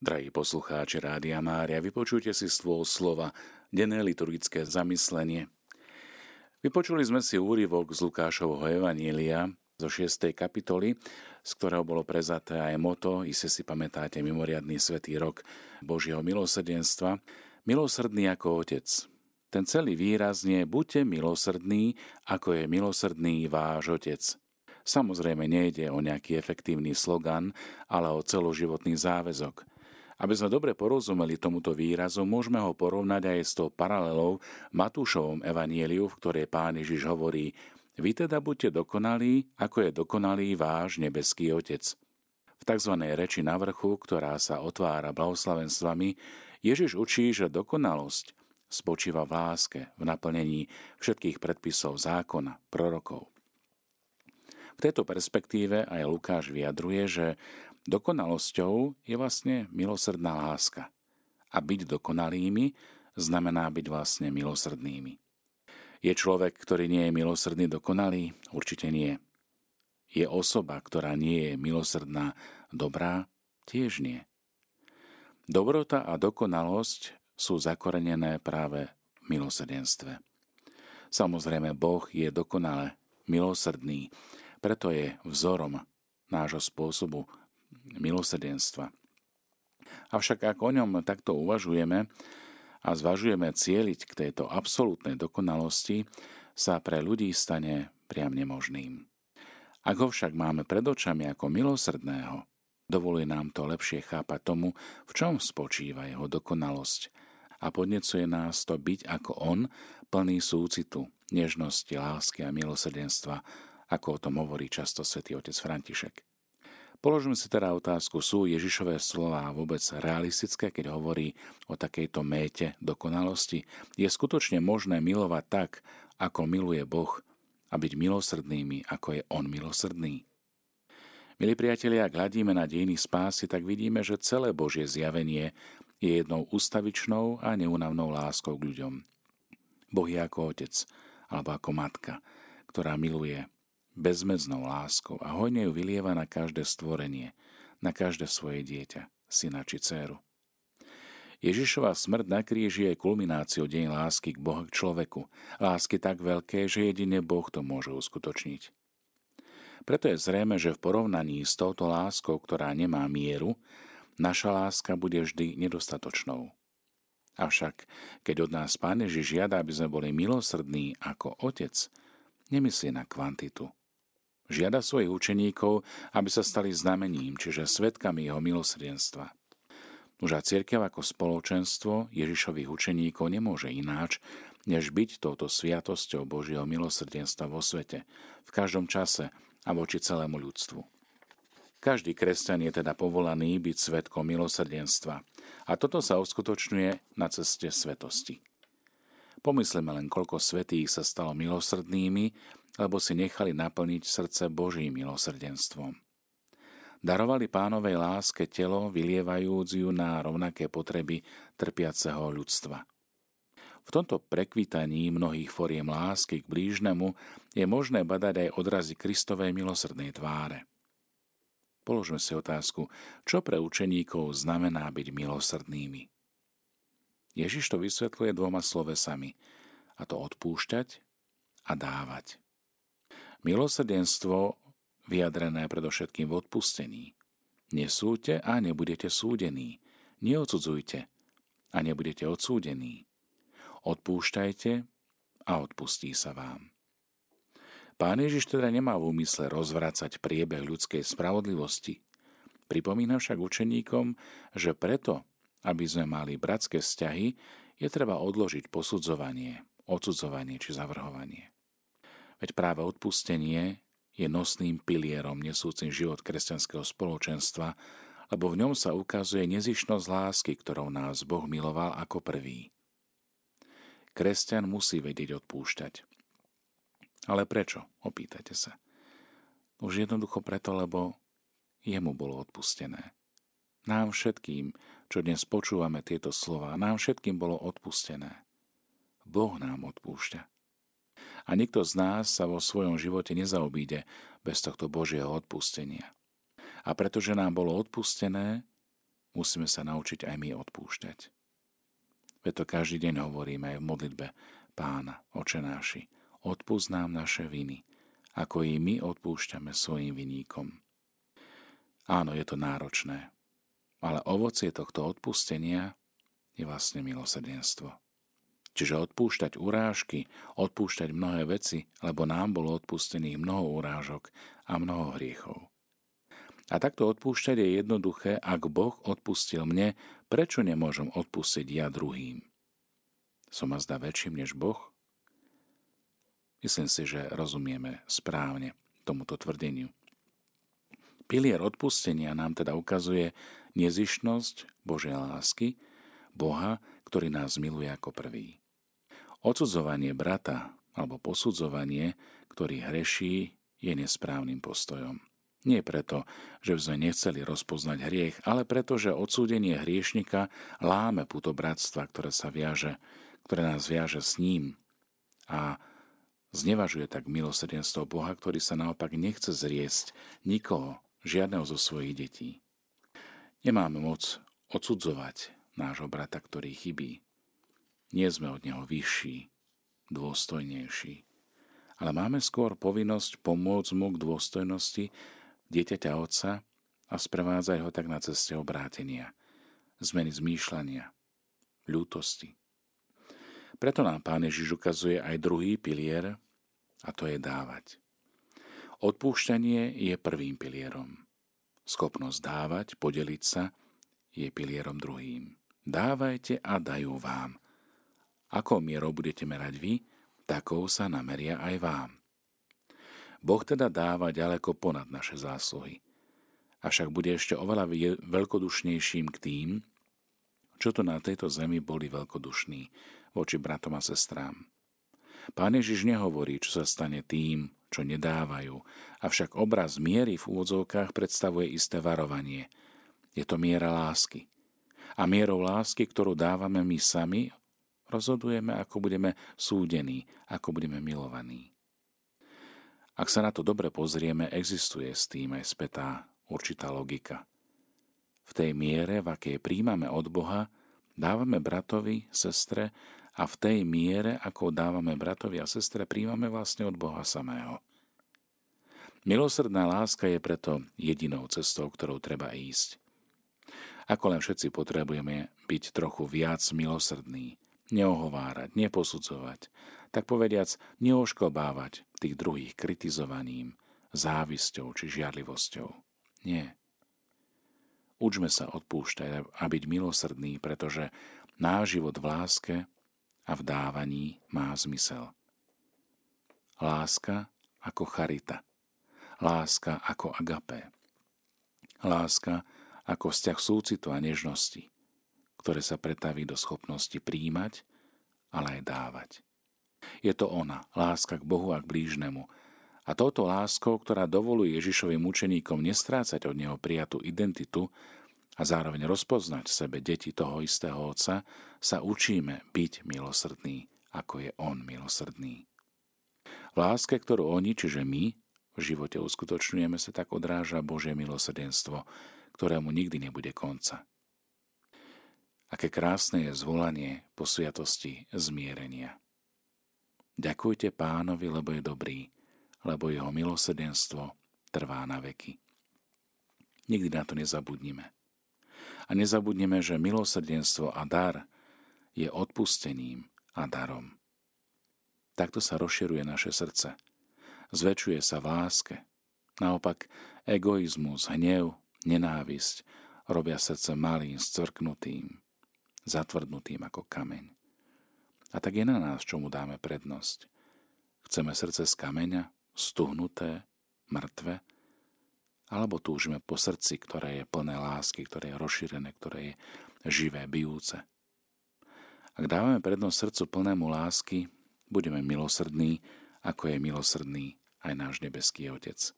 Drahí poslucháči Rádia Mária, vypočujte si svoj slova, denné liturgické zamyslenie. Vypočuli sme si úryvok z Lukášovho Evanília zo 6. kapitoly, z ktorého bolo prezaté aj moto, iste si pamätáte, mimoriadný svetý rok Božieho milosrdenstva, milosrdný ako Otec. Ten celý výraz nie buďte milosrdní, ako je milosrdný váš Otec. Samozrejme nejde o nejaký efektívny slogan, ale o celoživotný záväzok – aby sme dobre porozumeli tomuto výrazu, môžeme ho porovnať aj s tou paralelou Matúšovom evanieliu, v ktorej pán Ježiš hovorí Vy teda buďte dokonalí, ako je dokonalý váš nebeský Otec. V tzv. reči na vrchu, ktorá sa otvára blahoslavenstvami, Ježiš učí, že dokonalosť spočíva v láske, v naplnení všetkých predpisov zákona, prorokov. V tejto perspektíve aj Lukáš vyjadruje, že Dokonalosťou je vlastne milosrdná láska. A byť dokonalými znamená byť vlastne milosrdnými. Je človek, ktorý nie je milosrdný dokonalý? Určite nie. Je osoba, ktorá nie je milosrdná dobrá? Tiež nie. Dobrota a dokonalosť sú zakorenené práve v milosrdenstve. Samozrejme, Boh je dokonale milosrdný, preto je vzorom nášho spôsobu milosrdenstva. Avšak ak o ňom takto uvažujeme a zvažujeme cieliť k tejto absolútnej dokonalosti, sa pre ľudí stane priam nemožným. Ak ho však máme pred očami ako milosrdného, dovoluje nám to lepšie chápať tomu, v čom spočíva jeho dokonalosť a podnecuje nás to byť ako on, plný súcitu, nežnosti, lásky a milosrdenstva, ako o tom hovorí často svätý otec František. Položme si teda otázku, sú Ježišové slova vôbec realistické, keď hovorí o takejto méte dokonalosti? Je skutočne možné milovať tak, ako miluje Boh a byť milosrdnými, ako je On milosrdný? Milí priatelia, ak hľadíme na dejiny spásy, tak vidíme, že celé Božie zjavenie je jednou ustavičnou a neunavnou láskou k ľuďom. Boh je ako otec alebo ako matka, ktorá miluje bezmedznou láskou a hojne ju vylieva na každé stvorenie, na každé svoje dieťa, syna či dceru. Ježišova smrť na kríži je kulmináciou deň lásky k Boha k človeku. Lásky tak veľké, že jedine Boh to môže uskutočniť. Preto je zrejme, že v porovnaní s touto láskou, ktorá nemá mieru, naša láska bude vždy nedostatočnou. Avšak, keď od nás Pán Ježiš žiada, aby sme boli milosrdní ako Otec, nemyslí na kvantitu, Žiada svojich učeníkov, aby sa stali znamením, čiže svetkami jeho milosrdenstva. Už a církev ako spoločenstvo Ježišových učeníkov nemôže ináč, než byť touto sviatosťou Božieho milosrdenstva vo svete, v každom čase a voči celému ľudstvu. Každý kresťan je teda povolaný byť svetkom milosrdenstva a toto sa uskutočňuje na ceste svetosti. Pomyslíme len, koľko svetých sa stalo milosrdnými lebo si nechali naplniť srdce Božím milosrdenstvom. Darovali pánovej láske telo, vylievajúc ju na rovnaké potreby trpiaceho ľudstva. V tomto prekvitaní mnohých foriem lásky k blížnemu je možné badať aj odrazy Kristovej milosrdnej tváre. Položme si otázku, čo pre učeníkov znamená byť milosrdnými. Ježiš to vysvetľuje dvoma slovesami, a to odpúšťať a dávať. Milosrdenstvo vyjadrené predovšetkým v odpustení. Nesúďte a nebudete súdení. Neodsudzujte a nebudete odsúdení. Odpúšťajte a odpustí sa vám. Pán Ježiš teda nemá v úmysle rozvracať priebeh ľudskej spravodlivosti. Pripomína však učeníkom, že preto, aby sme mali bratské vzťahy, je treba odložiť posudzovanie, odsudzovanie či zavrhovanie. Veď práve odpustenie je nosným pilierom nesúcim život kresťanského spoločenstva, lebo v ňom sa ukazuje nezišnosť lásky, ktorou nás Boh miloval ako prvý. Kresťan musí vedieť odpúšťať. Ale prečo? Opýtate sa. Už jednoducho preto, lebo jemu bolo odpustené. Nám všetkým, čo dnes počúvame tieto slova, nám všetkým bolo odpustené. Boh nám odpúšťa. A nikto z nás sa vo svojom živote nezaobíde bez tohto Božieho odpustenia. A pretože nám bolo odpustené, musíme sa naučiť aj my odpúšťať. Veď to každý deň hovoríme aj v modlitbe Pána, oče náši, odpúsť nám naše viny, ako i my odpúšťame svojim viníkom. Áno, je to náročné, ale ovocie tohto odpustenia je vlastne milosrdenstvo. Čiže odpúšťať urážky, odpúšťať mnohé veci, lebo nám bolo odpustených mnoho urážok a mnoho hriechov. A takto odpúšťať je jednoduché, ak Boh odpustil mne, prečo nemôžem odpustiť ja druhým? Som a zdá väčším než Boh? Myslím si, že rozumieme správne tomuto tvrdeniu. Pilier odpustenia nám teda ukazuje nezišnosť Božej lásky, Boha, ktorý nás miluje ako prvý. Odsudzovanie brata alebo posudzovanie, ktorý hreší, je nesprávnym postojom. Nie preto, že by sme nechceli rozpoznať hriech, ale preto, že odsúdenie hriešnika láme puto bratstva, ktoré sa viaže, ktoré nás viaže s ním a znevažuje tak milosrdenstvo Boha, ktorý sa naopak nechce zriesť nikoho, žiadneho zo svojich detí. Nemáme moc odsudzovať nášho brata, ktorý chybí. Nie sme od neho vyšší, dôstojnejší, ale máme skôr povinnosť pomôcť mu k dôstojnosti dieťaťa otca a sprevádzaj ho tak na ceste obrátenia, zmeny zmýšľania, ľútosti. Preto nám Pán Ježiš ukazuje aj druhý pilier, a to je dávať. Odpúšťanie je prvým pilierom. Schopnosť dávať, podeliť sa, je pilierom druhým. Dávajte a dajú vám. Ako mierou budete merať vy, takou sa nameria aj vám. Boh teda dáva ďaleko ponad naše zásluhy. Avšak bude ešte oveľa veľkodušnejším k tým, čo to na tejto zemi boli veľkodušní voči bratom a sestrám. Pán Ježiš nehovorí, čo sa stane tým, čo nedávajú, avšak obraz miery v úvodzovkách predstavuje isté varovanie. Je to miera lásky. A mierou lásky, ktorú dávame my sami, rozhodujeme, ako budeme súdení, ako budeme milovaní. Ak sa na to dobre pozrieme, existuje s tým aj spätá určitá logika. V tej miere, v akej príjmame od Boha, dávame bratovi, sestre a v tej miere, ako dávame bratovi a sestre, príjmame vlastne od Boha samého. Milosrdná láska je preto jedinou cestou, ktorou treba ísť. Ako len všetci potrebujeme byť trochu viac milosrdní, neohovárať, neposudzovať, tak povediac neoškobávať tých druhých kritizovaním, závisťou či žiarlivosťou. Nie. Učme sa odpúšťať a byť milosrdný, pretože náš život v láske a v dávaní má zmysel. Láska ako charita. Láska ako agapé. Láska ako vzťah súcitu a nežnosti, ktoré sa pretaví do schopnosti príjmať, ale aj dávať. Je to ona, láska k Bohu a k blížnemu. A touto láskou, ktorá dovoluje Ježišovým učeníkom nestrácať od neho prijatú identitu a zároveň rozpoznať v sebe deti toho istého Otca, sa učíme byť milosrdný, ako je On milosrdný. V láske, ktorú oni, čiže my, v živote uskutočňujeme, sa tak odráža Božie milosrdenstvo, ktorému nikdy nebude konca. Aké krásne je zvolanie po sviatosti zmierenia. Ďakujte pánovi, lebo je dobrý, lebo jeho milosrdenstvo trvá na veky. Nikdy na to nezabudnime. A nezabudnime, že milosrdenstvo a dar je odpustením a darom. Takto sa rozširuje naše srdce. Zväčšuje sa v láske. Naopak, egoizmus, hnev, nenávisť robia srdce malým, scvrknutým, zatvrdnutým ako kameň. A tak je na nás, čomu dáme prednosť. Chceme srdce z kameňa, stuhnuté, mŕtve, alebo túžime po srdci, ktoré je plné lásky, ktoré je rozšírené, ktoré je živé, bijúce. Ak dávame prednosť srdcu plnému lásky, budeme milosrdní, ako je milosrdný aj náš nebeský Otec.